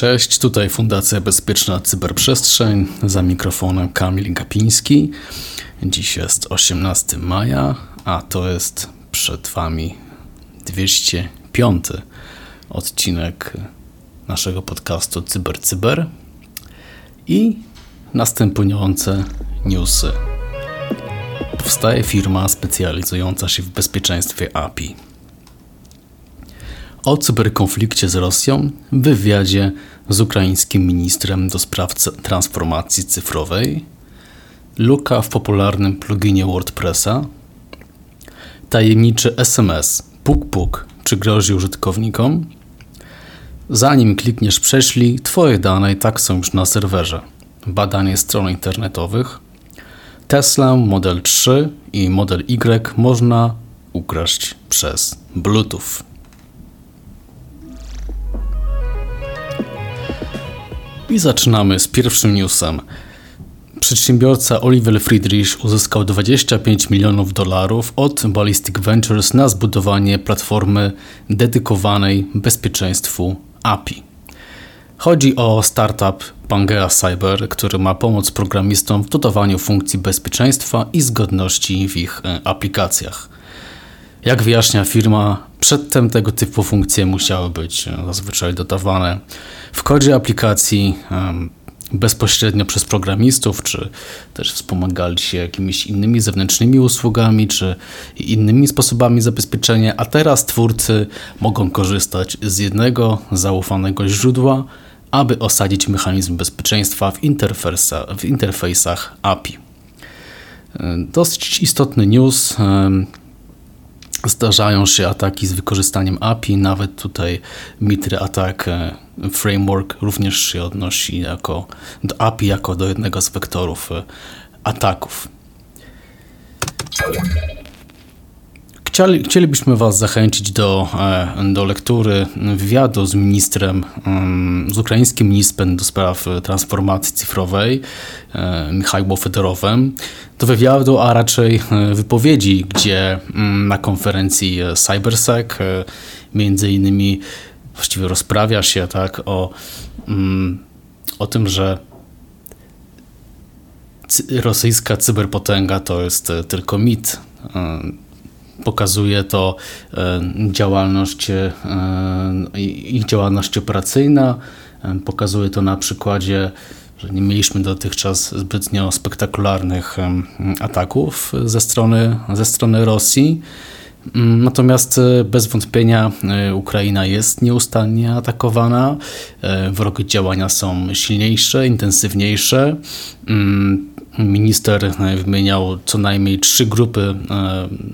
Cześć, tutaj Fundacja Bezpieczna Cyberprzestrzeń, za mikrofonem Kamil Gapiński. Dziś jest 18 maja, a to jest przed Wami 205 odcinek naszego podcastu CyberCyber Cyber i następujące newsy. Powstaje firma specjalizująca się w bezpieczeństwie API. O cyberkonflikcie z Rosją w wywiadzie z ukraińskim ministrem do spraw transformacji cyfrowej, luka w popularnym pluginie WordPressa, tajemniczy SMS puk puk czy grozi użytkownikom, zanim klikniesz prześlij, twoje dane i tak są już na serwerze. Badanie stron internetowych, Tesla Model 3 i Model Y można ukraść przez Bluetooth. I zaczynamy z pierwszym newsem. Przedsiębiorca Oliver Friedrich uzyskał 25 milionów dolarów od Ballistic Ventures na zbudowanie platformy dedykowanej bezpieczeństwu API. Chodzi o startup Pangea Cyber, który ma pomóc programistom w dodawaniu funkcji bezpieczeństwa i zgodności w ich e, aplikacjach. Jak wyjaśnia firma, przedtem tego typu funkcje musiały być e, zazwyczaj dodawane w kodzie aplikacji bezpośrednio przez programistów, czy też wspomagali się jakimiś innymi zewnętrznymi usługami, czy innymi sposobami zabezpieczenia, a teraz twórcy mogą korzystać z jednego zaufanego źródła, aby osadzić mechanizm bezpieczeństwa w, w interfejsach API. Dosyć istotny news. Zdarzają się ataki z wykorzystaniem API, nawet tutaj Mitry Attack e, Framework również się odnosi jako, do API jako do jednego z wektorów e, ataków. Chcieli, chcielibyśmy Was zachęcić do, e, do lektury wywiadu z ministrem, mm, z ukraińskim ministrem do spraw transformacji cyfrowej, e, Michałem Fedorowem, do wywiadu, a raczej e, wypowiedzi, gdzie mm, na konferencji CyberSec między innymi właściwie rozprawia się tak o, mm, o tym, że rosyjska cyberpotęga to jest tylko mit pokazuje to e, działalność, e, ich działalność operacyjna. E, pokazuje to na przykładzie, że nie mieliśmy dotychczas zbytnio spektakularnych ataków ze strony, ze strony Rosji. Mm, natomiast bez wątpienia Ukraina jest nieustannie atakowana. Wrogi działania są silniejsze, intensywniejsze. Mm, Minister wymieniał co najmniej trzy grupy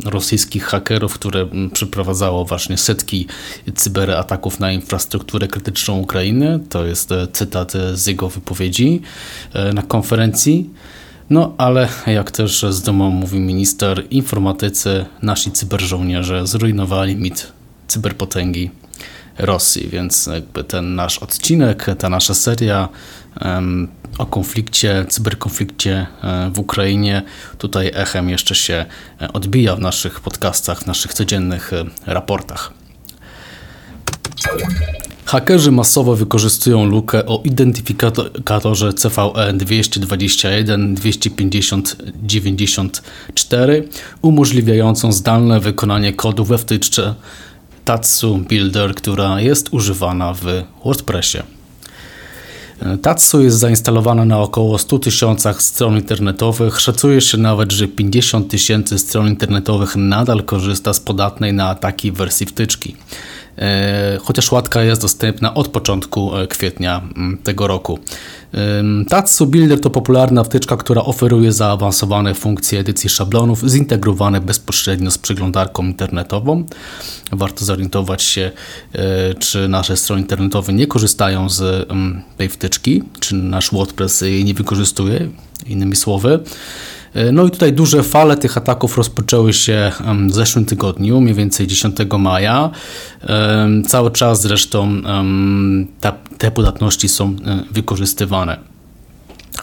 rosyjskich hakerów, które przeprowadzało właśnie setki cyberataków na infrastrukturę krytyczną Ukrainy. To jest cytat z jego wypowiedzi na konferencji. No ale jak też z domu mówi minister, informatycy, nasi cyberżołnierze zrujnowali mit cyberpotęgi Rosji, więc jakby ten nasz odcinek, ta nasza seria o konflikcie, cyberkonflikcie e, w Ukrainie. Tutaj echem jeszcze się e, odbija w naszych podcastach, w naszych codziennych e, raportach. Hakerzy masowo wykorzystują lukę o identyfikatorze CVE 221 250 94 umożliwiającą zdalne wykonanie kodu we wtyczce Tatsu Builder, która jest używana w WordPressie. Tatsu jest zainstalowana na około 100 tysiącach stron internetowych. Szacuje się nawet, że 50 tysięcy stron internetowych nadal korzysta z podatnej na ataki wersji wtyczki. E, chociaż łatka jest dostępna od początku e, kwietnia mm, tego roku. Tatsu Builder to popularna wtyczka, która oferuje zaawansowane funkcje edycji szablonów zintegrowane bezpośrednio z przeglądarką internetową. Warto zorientować się, e, czy nasze strony internetowe nie korzystają z tej wtyczki, czy nasz WordPress jej nie wykorzystuje, innymi słowy. E, no i tutaj duże fale tych ataków rozpoczęły się w zeszłym tygodniu, mniej więcej 10 maja. Cały czas zresztą te podatności są e, wykorzystywane.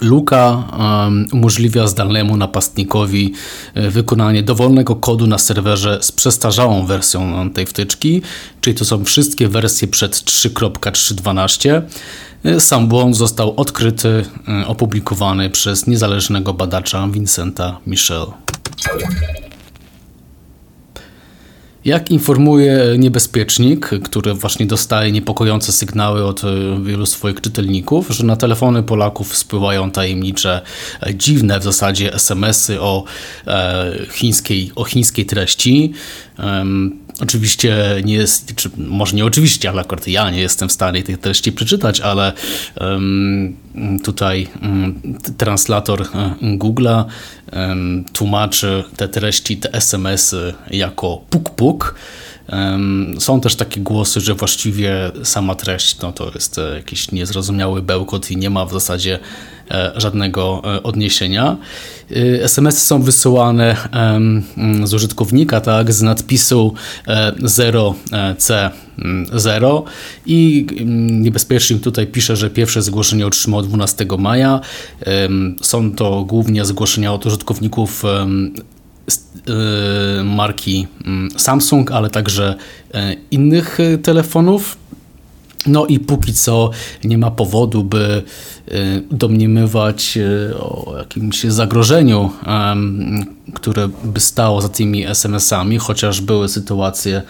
Luka um, umożliwia zdalnemu napastnikowi e, wykonanie dowolnego kodu na serwerze z przestarzałą wersją tej wtyczki, czyli to są wszystkie wersje przed 3.312. E, sam błąd został odkryty, e, opublikowany przez niezależnego badacza Vincenta Michel. Jak informuje niebezpiecznik, który właśnie dostaje niepokojące sygnały od e, wielu swoich czytelników, że na telefony Polaków spływają tajemnicze, e, dziwne w zasadzie SMS-y o, e, chińskiej, o chińskiej treści. Oczywiście nie jest, czy może nie oczywiście, ale akurat ja nie jestem w stanie tej treści przeczytać, ale um, tutaj um, translator e, Google'a um, tłumaczy te treści, te SMS-y jako puk-puk. Są też takie głosy, że właściwie sama treść no to jest e, jakiś niezrozumiały bełkot i nie ma w zasadzie e, żadnego odniesienia. SMS-y są wysyłane z użytkownika, tak, z nadpisu 0C0 i niebezpiecznik tutaj pisze, że pierwsze zgłoszenie otrzymał 12 maja. Są to głównie zgłoszenia od użytkowników Y, marki mm, Samsung, ale także e, innych e, telefonów. No i póki co nie ma powodu, by e, domniemywać o jakimś zagrożeniu, które by stało za tymi SMS-ami, chociaż były sytuacje,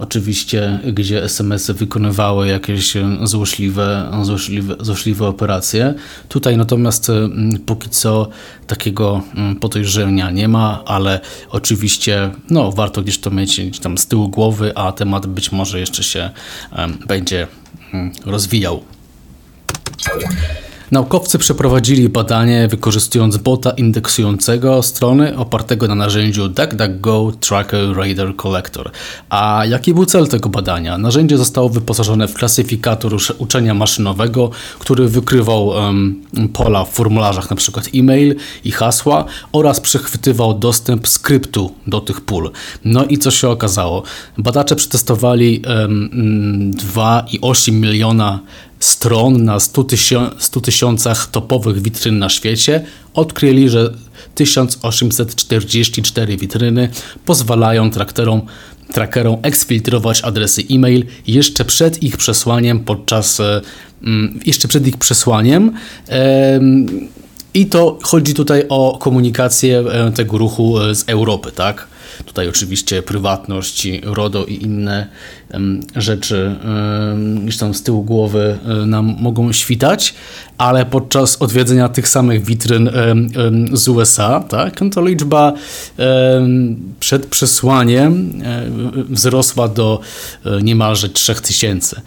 oczywiście, gdzie SMS-y wykonywały jakieś złośliwe, złośliwe, złośliwe operacje. Tutaj natomiast póki co takiego podejrzenia nie ma, ale oczywiście no, warto gdzieś to mieć gdzieś tam z tyłu głowy, a temat być może jeszcze się będzie rozwijał. Naukowcy przeprowadzili badanie wykorzystując bota indeksującego strony opartego na narzędziu DuckDuckGo Tracker Radar Collector. A jaki był cel tego badania? Narzędzie zostało wyposażone w klasyfikator uczenia maszynowego, który wykrywał um, pola w formularzach np. e-mail i hasła oraz przechwytywał dostęp skryptu do tych pól. No i co się okazało? Badacze przetestowali um, 2,8 miliona stron na 100 tysiącach topowych witryn na świecie, odkryli, że 1844 witryny pozwalają traktorom trackerom eksfiltrować adresy e-mail jeszcze przed ich przesłaniem podczas mm, jeszcze przed ich przesłaniem i to chodzi tutaj o komunikację e, tego ruchu e, z Europy, tak? Tutaj oczywiście prywatność, RODO i inne rzeczy gdzieś tam z tyłu głowy e, nam mogą świtać, ale podczas odwiedzenia tych samych witryn z USA, tak, to liczba przed przesłaniem e, wzrosła do e, niemalże 3000.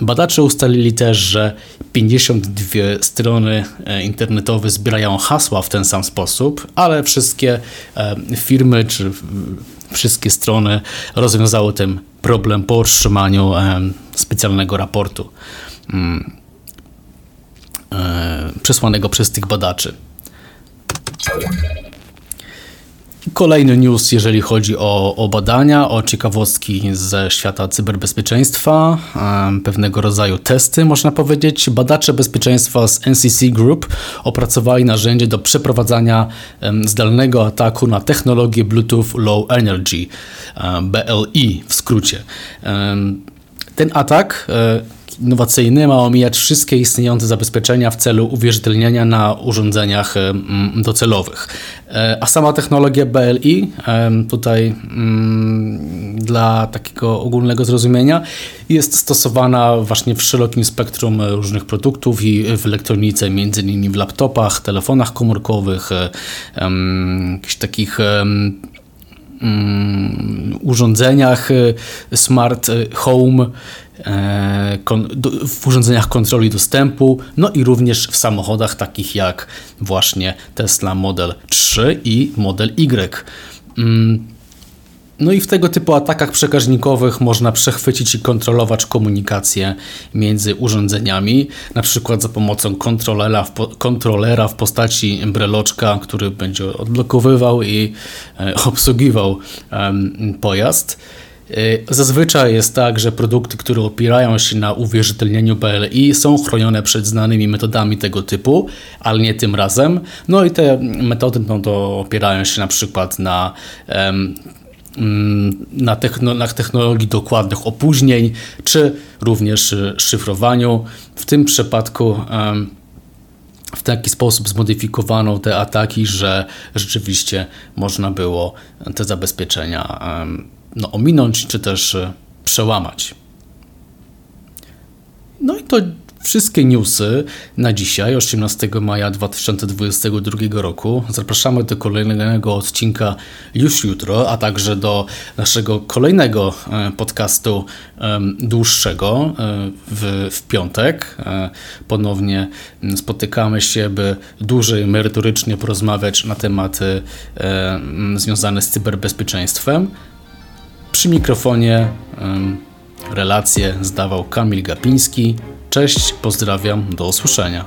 Badacze ustalili też, że 52 strony internetowe zbierają hasła w ten sam sposób, ale wszystkie firmy czy wszystkie strony rozwiązały ten problem po otrzymaniu specjalnego raportu mm, e, przesłanego przez tych badaczy. Kolejny news, jeżeli chodzi o, o, badania, o ciekawostki ze świata cyberbezpieczeństwa, pewnego rodzaju testy, można powiedzieć. Badacze bezpieczeństwa z NCC Group opracowali narzędzie do przeprowadzania zdalnego ataku na technologię Bluetooth Low Energy, BLE w skrócie. Ten atak e, innowacyjny ma omijać wszystkie istniejące zabezpieczenia w celu uwierzytelniania na urządzeniach docelowych. E, a sama technologia BLI, tutaj mm, dla takiego ogólnego zrozumienia, jest stosowana właśnie w szerokim spektrum różnych produktów i w elektronice, między innymi w laptopach, telefonach komórkowych, e, jakichś takich mm, urządzeniach e, smart home, E, w urządzeniach kontroli dostępu, no i również w samochodach takich jak właśnie Tesla Model 3 i Model Y. No i w tego typu atakach przekaźnikowych można przechwycić i kontrolować komunikację między urządzeniami, na przykład za pomocą kontrolera w, po, kontrolera w postaci breloczka, który będzie odblokowywał i e, obsługiwał pojazd. Zazwyczaj jest tak, że produkty, które opierają się na uwierzytelnieniu BLI są chronione przed znanymi metodami tego typu, ale nie tym razem. No i te metody no, to opierają się na przykład na na, techno, na technologii dokładnych opóźnień, czy również szyfrowaniu. W tym przypadku w taki sposób zmodyfikowano te ataki, że rzeczywiście można było te zabezpieczenia no, ominąć, czy też przełamać. No i to wszystkie newsy na dzisiaj, 18 maja 2022 roku. Zapraszamy do kolejnego odcinka już jutro, a także do naszego kolejnego e, podcastu dłuższego e, w, w piątek. E, ponownie spotykamy się, by dłużej merytorycznie porozmawiać na tematy związane z cyberbezpieczeństwem. Przy mikrofonie relację zdawał Kamil Gapiński. Cześć, pozdrawiam, do usłyszenia.